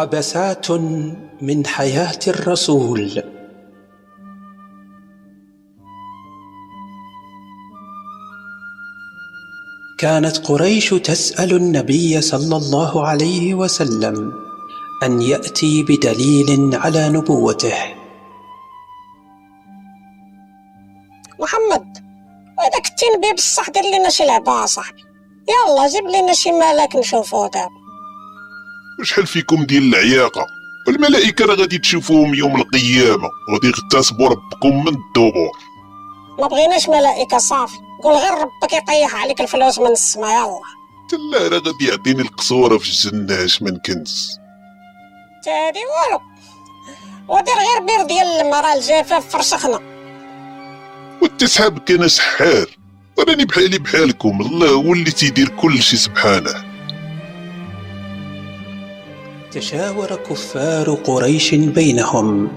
قبسات من حياة الرسول. كانت قريش تسأل النبي صلى الله عليه وسلم أن يأتي بدليل على نبوته. محمد إذا كنتي نبي بصح دير لنا شي لعبة صاحبي. يلا جيب لنا شي ملاك نشوفوه دابا. وشحال فيكم ديال العياقة؟ الملائكة راه غادي تشوفوهم يوم القيامة غادي يغتصبوا ربكم من الدبور. ما بغيناش ملائكة صافي قول غير ربك يطيح عليك الفلوس من السما يلا. تلا راه غادي يعطيني القصورة في الجنة من كنز تادي والو. ودير غير بير ديال المرا الجافة فرشخنا. وانت صحابك أنا سحار. وراني بحالي بحالكم الله هو اللي تيدير كل شي سبحانه. تشاور كفار قريش بينهم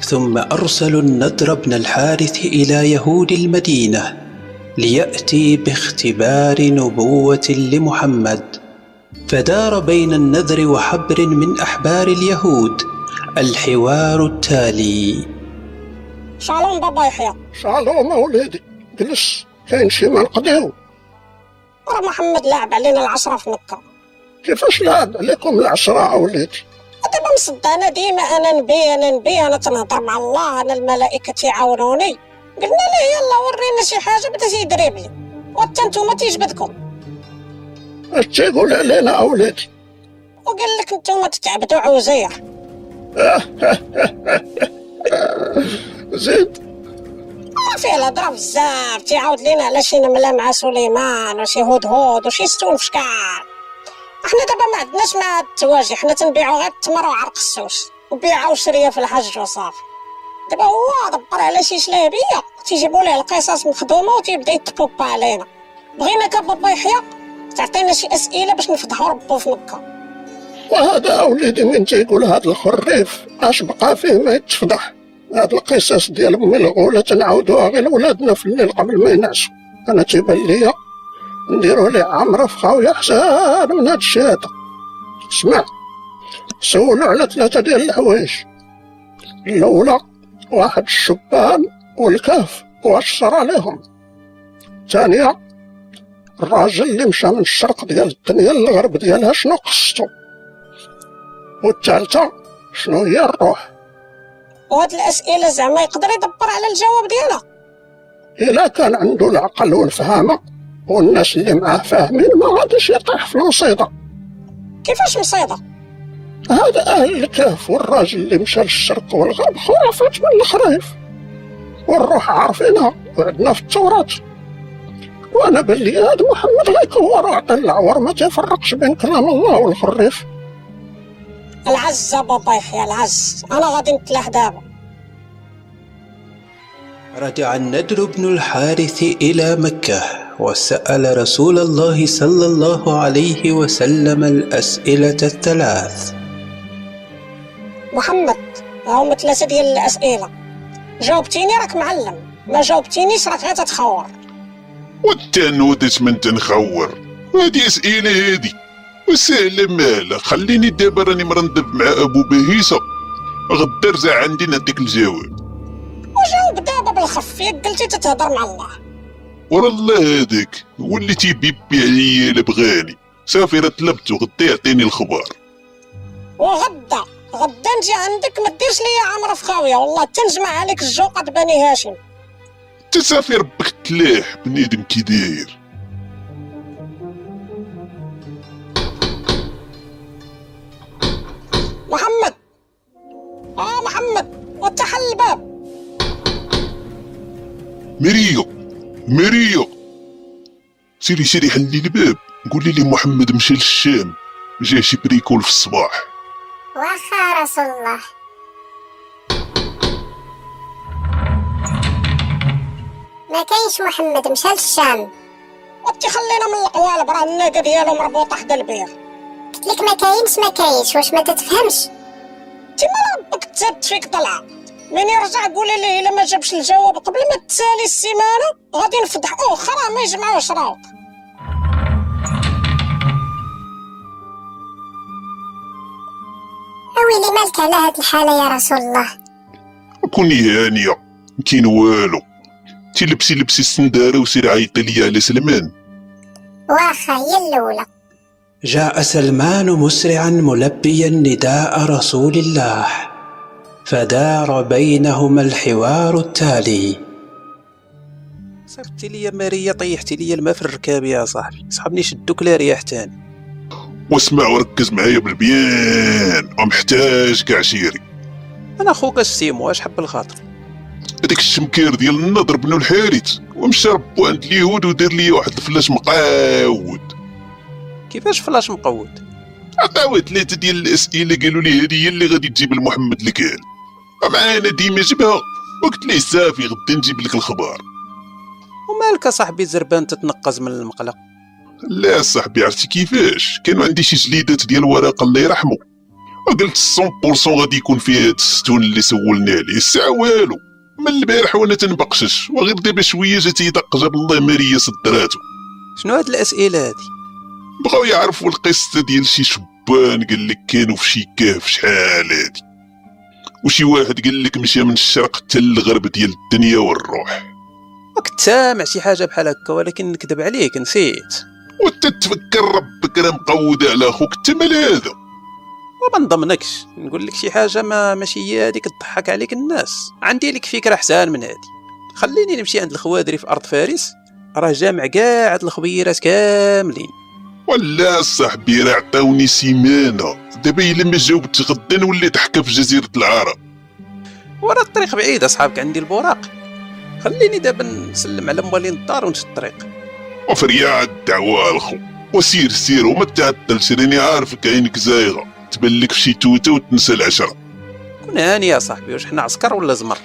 ثم أرسلوا النضر بن الحارث إلى يهود المدينة ليأتي باختبار نبوة لمحمد. فدار بين النذر وحبر من أحبار اليهود الحوار التالي. شالوم بابا يحيى. شالوم وليدي جلس كاين شي ما راه محمد لاعب علينا العشرة في مكة. كيفاش لعب عليكم العشرة وليدي دابا مصدق أنا ديما أنا نبي أنا نبي أنا تنهضر مع الله أنا الملائكة تيعاونوني قلنا له يلا ورينا شي حاجة بدأ تيدريب لي وحتى نتوما تيجبدكم. اش تيقول علينا اولادي وقال لك نتوما تتعبدوا عزير زيد راه فيه الهضرة بزاف. تيعاود لينا على شي نملة مع سليمان وشي هدهد وشي ستون في إحنا دابا ما عندناش مع التواجي حنا تنبيعو غير التمر وعرق السوس وبيعو شريه في الحج وصافي. دابا هو دبر على شي شلابيه تيجيبوا ليه القصص مخدومة وتيبدأ يتبوبا علينا. بغيناك بابا يحيى تعطينا شي أسئلة باش نفضحوا ربو في مكة. وهذا أولادي من تيقول هذا الخريف؟ اش بقى فيه ما يتفضح. هاد القصص ديال أمي الأولى تنعاودوها غير لولادنا في الليل قبل ما ينعسوا أنا تيبان ليا نديرو ليه عمرة في خاوية احسن من هاد هذا اسمع سولو على ثلاثة ديال الحوايج. الأولى واحد الشبان والكهف واش صرا لهم الثانية الراجل اللي مشى من الشرق ديال الدنيا للغرب ديالها شنو قصتو والثالثة شنو هي الروح؟ وهاد الأسئلة زعما يقدر يدبر على الجواب ديالها. إلا كان عنده العقل والفهامة والناس اللي معاه فاهمين ما غاديش يطيح في الوصيدة كيفاش مصيده هذا أهل الكهف والراجل اللي مشى للشرق والغرب خرافات من الخرايف والروح عارفينها وعندنا في التوراة. وأنا باللي هذا محمد غيكور وعطى العور ما تيفرقش بين كلام الله والخريف العز بابا يحيى العز. أنا غادي نتلاح دابا. رجع الندر بن الحارث إلى مكة. وسأل رسول الله صلى الله عليه وسلم الأسئلة الثلاث. محمد هاهما ثلاثة ديال الأسئلة. جاوبتيني راك معلم ما جاوبتينيش راك غير تتخور. وانت نودس من تنخور. هادي أسئلة هادي. وسهلة مالا خليني دابا راني مرندب مع أبو بهيسة غدا رجع عندي نعطيك الجواب. وجاوب دابا بالخف ياك قلتي تتهضر مع الله. ورا الله هذاك هو اللي تيبيبي عليا إلا بغاني صافي راه طلبتو غدا يعطيني الخبر. وغدا غدا نجي عندك ما ديرش ليا عمرة في خاوية. والله تنجمع عليك الجوقه بني هاشم. انت صافي ربك تلاح بنادم كي داير. محمد. آه محمد وتحل الباب. مريو. مريو سيري سيري حلي الباب. قولي لي محمد مشى للشام. جا شي بريكول في الصباح. واخا رسول الله. ما كاينش محمد مشى للشام. وانت خلينا من القوالب راه الناقه ديالو مربوطه حدا البير. قلت لك ما كاينش ما كاينش. واش ما تتفهمش؟ تما ربك تزاد فيك طلعه من يرجع قولي ليه إلا ما جابش الجواب قبل ما تسالي السيمانة غادي نفضح. أخرى ما يجمعوش راوق اويلي مالك على هاد الحالة يا رسول الله؟ كوني هانية كاين والو. تي لبسي لبسي السندارة وسير عيطي ليا على سلمان. واخا هي الأولى. جاء سلمان مسرعا ملبيا نداء رسول الله. فدار بينهما الحوار التالي. صيفطتي لي ماريا طيحتي لي الماء في الركاب يا صاحبي. صحابني شدوك لا رياح تاني. واسمع وركز معايا بالبيان. ومحتاج عشيري أنا خوك السيمو اش حب الخاطر؟ هذاك الشمكير ديال النضر بنو الحارث. ومشى ربو عند اليهود ودار لي واحد الفلاش مقاود. كيفاش فلاش مقود عطاوه ثلاثة ديال الأسئلة قالوا لي هذه هي اللي غادي تجيب لمحمد الكال. معانا ديما جبها. وقلت ليه صافي غدا نجيب لك الخبر. ومالك صاحبي زربان تتنقز من المقلق؟ لا صاحبي عرفتي كيفاش؟ كانوا عندي شي جليدات ديال الورقة الله يرحمه. وقلت 100% غادي يكون فيها هاد الستون اللي سولنا عليه الساعة والو. من البارح وأنا تنبقشش. وغير دابا شوية جات يدق جاب الله ماريا صدراتو. شنو هاد الأسئلة هادي؟ بغاو يعرفوا القصة ديال شي شبان قال لك كانوا في شي كهف. شحال هادي؟ وشي واحد قال لك مشى من الشرق حتى للغرب ديال الدنيا والروح. راك سامع شي حاجة بحال هكا ولكن نكذب عليك نسيت. وانت تفكر ربك راه مقود على أخوك انت مال هذا. وما نضمنكش. نقول لك شي حاجة ما ماشي هي هذيك تضحك عليك الناس. عندي لك فكرة احسن من هذه. خليني نمشي عند الخوادري في أرض فارس. راه جامع كاع هاد الخبيرات كاملين. ولا صاحبي راه عطاوني سيمانة. دابا إلا ما جاوبت غدا نولي ضحكه في جزيرة العرب. ورا الطريق بعيد أصحابك عندي البوراق. خليني دابا نسلم على موالين الدار ونشد الطريق وفريا الدعوة الخو. وسير سير وما تعطلش راني عارفك عينك زايغة. تبان لك في شي توته وتنسى العشرة. كون هاني يا صاحبي واش حنا عسكر ولا زمر؟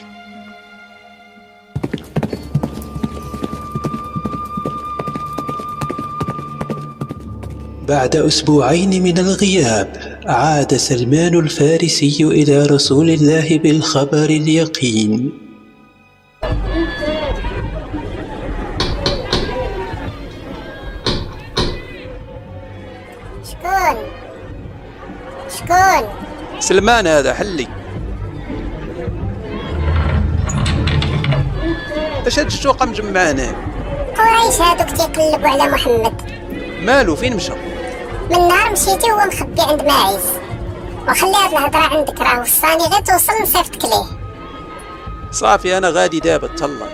بعد أسبوعين من الغياب عاد سلمان الفارسي إلى رسول الله بالخبر اليقين. شكون شكون سلمان هذا حلي. اش هاد الشوقة مجمع هنا قريش هادوك تيقلبوا على محمد. مالو فين مشى؟ من نهار مشيتي هو مخبي عند ماعز. وخلي هاد الهضرة عندك راه وصاني غير توصل نصيفطك ليه. صافي أنا غادي دابا تهلا.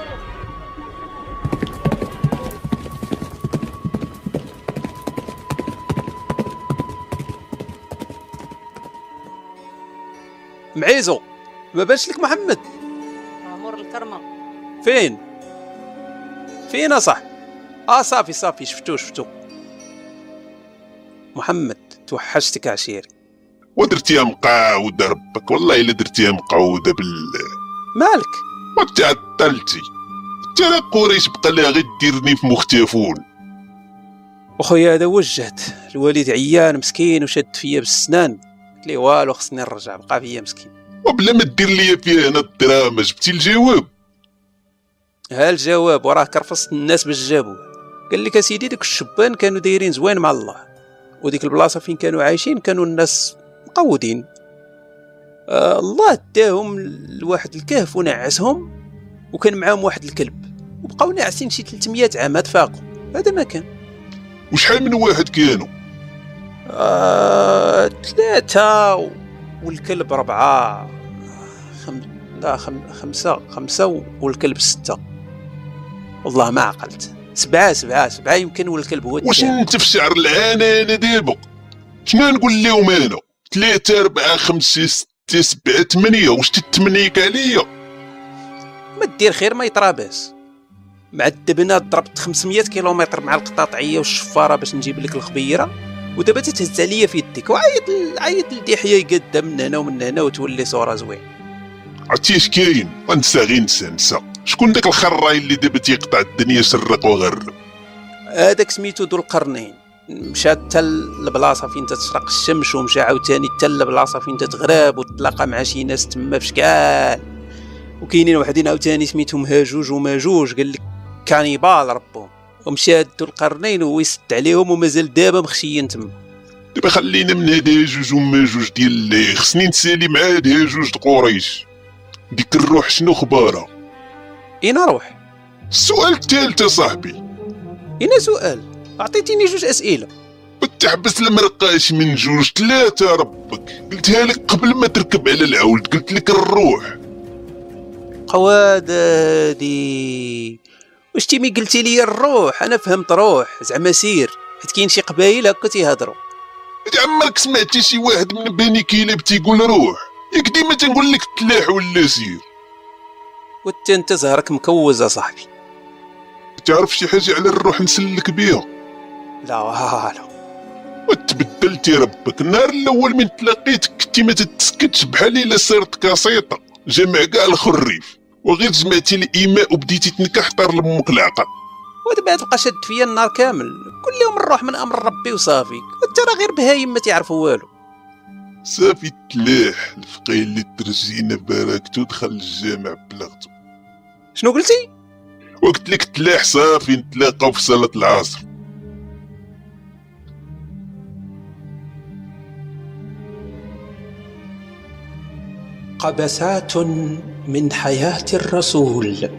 معيزو ما بانش لك محمد؟ مور الكرمة. فين؟ فين صح آه صافي صافي شفتو شفتو. محمد توحشتك عشيري ودرتيها مقعودة ربك والله إلا درتيها مقعودة بالله مالك؟ وتعطلتي ترى قريش بقى لها غير ديرني في مختفون أخويا هذا وجهت الوالد عيان مسكين وشد فيا بالسنان. قلت لي والو خصني نرجع بقى فيا مسكين. وبلا ما دير ليا فيها هنا الدراما جبتي الجواب. ها الجواب؟ وراه كرفصت الناس باش جابوه قال لك أسيدي ديك الشبان كانوا دايرين زوين مع الله. وديك البلاصة فين كانوا عايشين؟ كانوا الناس مقودين. آه الله داهم لواحد الكهف ونعسهم وكان معاهم واحد الكلب. وبقاو ناعسين شي 300 عام تفاقوا. هذا ما كان. وشحال من واحد كانوا؟ آه ثلاثة و- والكلب ربعة خم... لا خم... خمسة خمسة والكلب ستة. والله ما عقلت. سبعة سبعة سبعة يمكن والكلب هو واش. انت في شعر العانة أنا دابا شنو نقول لهم أنا؟ ثلاثة أربعة خمسة ستة سبعة ثمانية. واش تتمنيك عليا؟ ما دير خير ما يطراباس معذبنا ضربت 500 كيلومتر مع القطاطعية والشفارة باش نجيب لك الخبيرة. ودابا تتهز عليا في يديك وعيط عيط لدحية يقدا من هنا ومن هنا وتولي صورة زوين. عرفتي اش كاين؟ ونسى غير نسى نسى. شكون داك الخراي اللي دابا تيقطع الدنيا سرق وغرب هذاك سميتو ذو القرنين. مشى حتى البلاصه فين تتشرق الشمس ومشى عاوتاني حتى البلاصه فين تتغرب وتلاقى مع شي ناس تما في شكال. وكاينين وحدين عاوتاني سميتهم هاجوج وماجوج قال لك كانيبال ربهم ومشى ذو القرنين ويسد عليهم ومازال دابا مخشيين تما. دابا خلينا من هاد جوج وما جوج ديال خصني نسالي مع هاد جوج د قريش. ديك الروح شنو خبارها إين أروح؟ السؤال الثالث صاحبي. إين سؤال؟ أعطيتيني جوج أسئلة. وتحبس المرقاش من جوج ثلاثة ربك. قلتها لك قبل ما تركب على العولد قلت لك الروح. قواد هادي واش تيمي قلتي لي الروح؟ أنا فهمت روح. زعما سير. حيت كاين شي قبايل هكا تيهضروا. يا عمرك سمعتي شي واحد من بني كيلاب تيقول روح؟ ياك ديما تنقول لك تلاح ولا سير وانت انت زهرك مكوز اصاحبي تعرف شي حاجة على الروح نسلك بيها؟ لا والو وتبدلتي ربك. النهار الأول من تلاقيتك كنتي ما تتسكتش بحال إلا صرت كاسيطة جمع كاع الخريف. وغير جمعتي الإيماء وبديتي تنكح طار لأمك العقل. ودابا تلقى شاد فيا النار كامل. كل يوم نروح من أمر ربي وصافي. وانت راه غير بهايم ما تعرفوا والو. صافي تلاح الفقيه اللي ترجينا باركتو دخل الجامع بلغتو شنو قلتي؟ وقت لك تلاح صافي نتلاقاو في صلاة العصر. قبسات من حياة الرسول.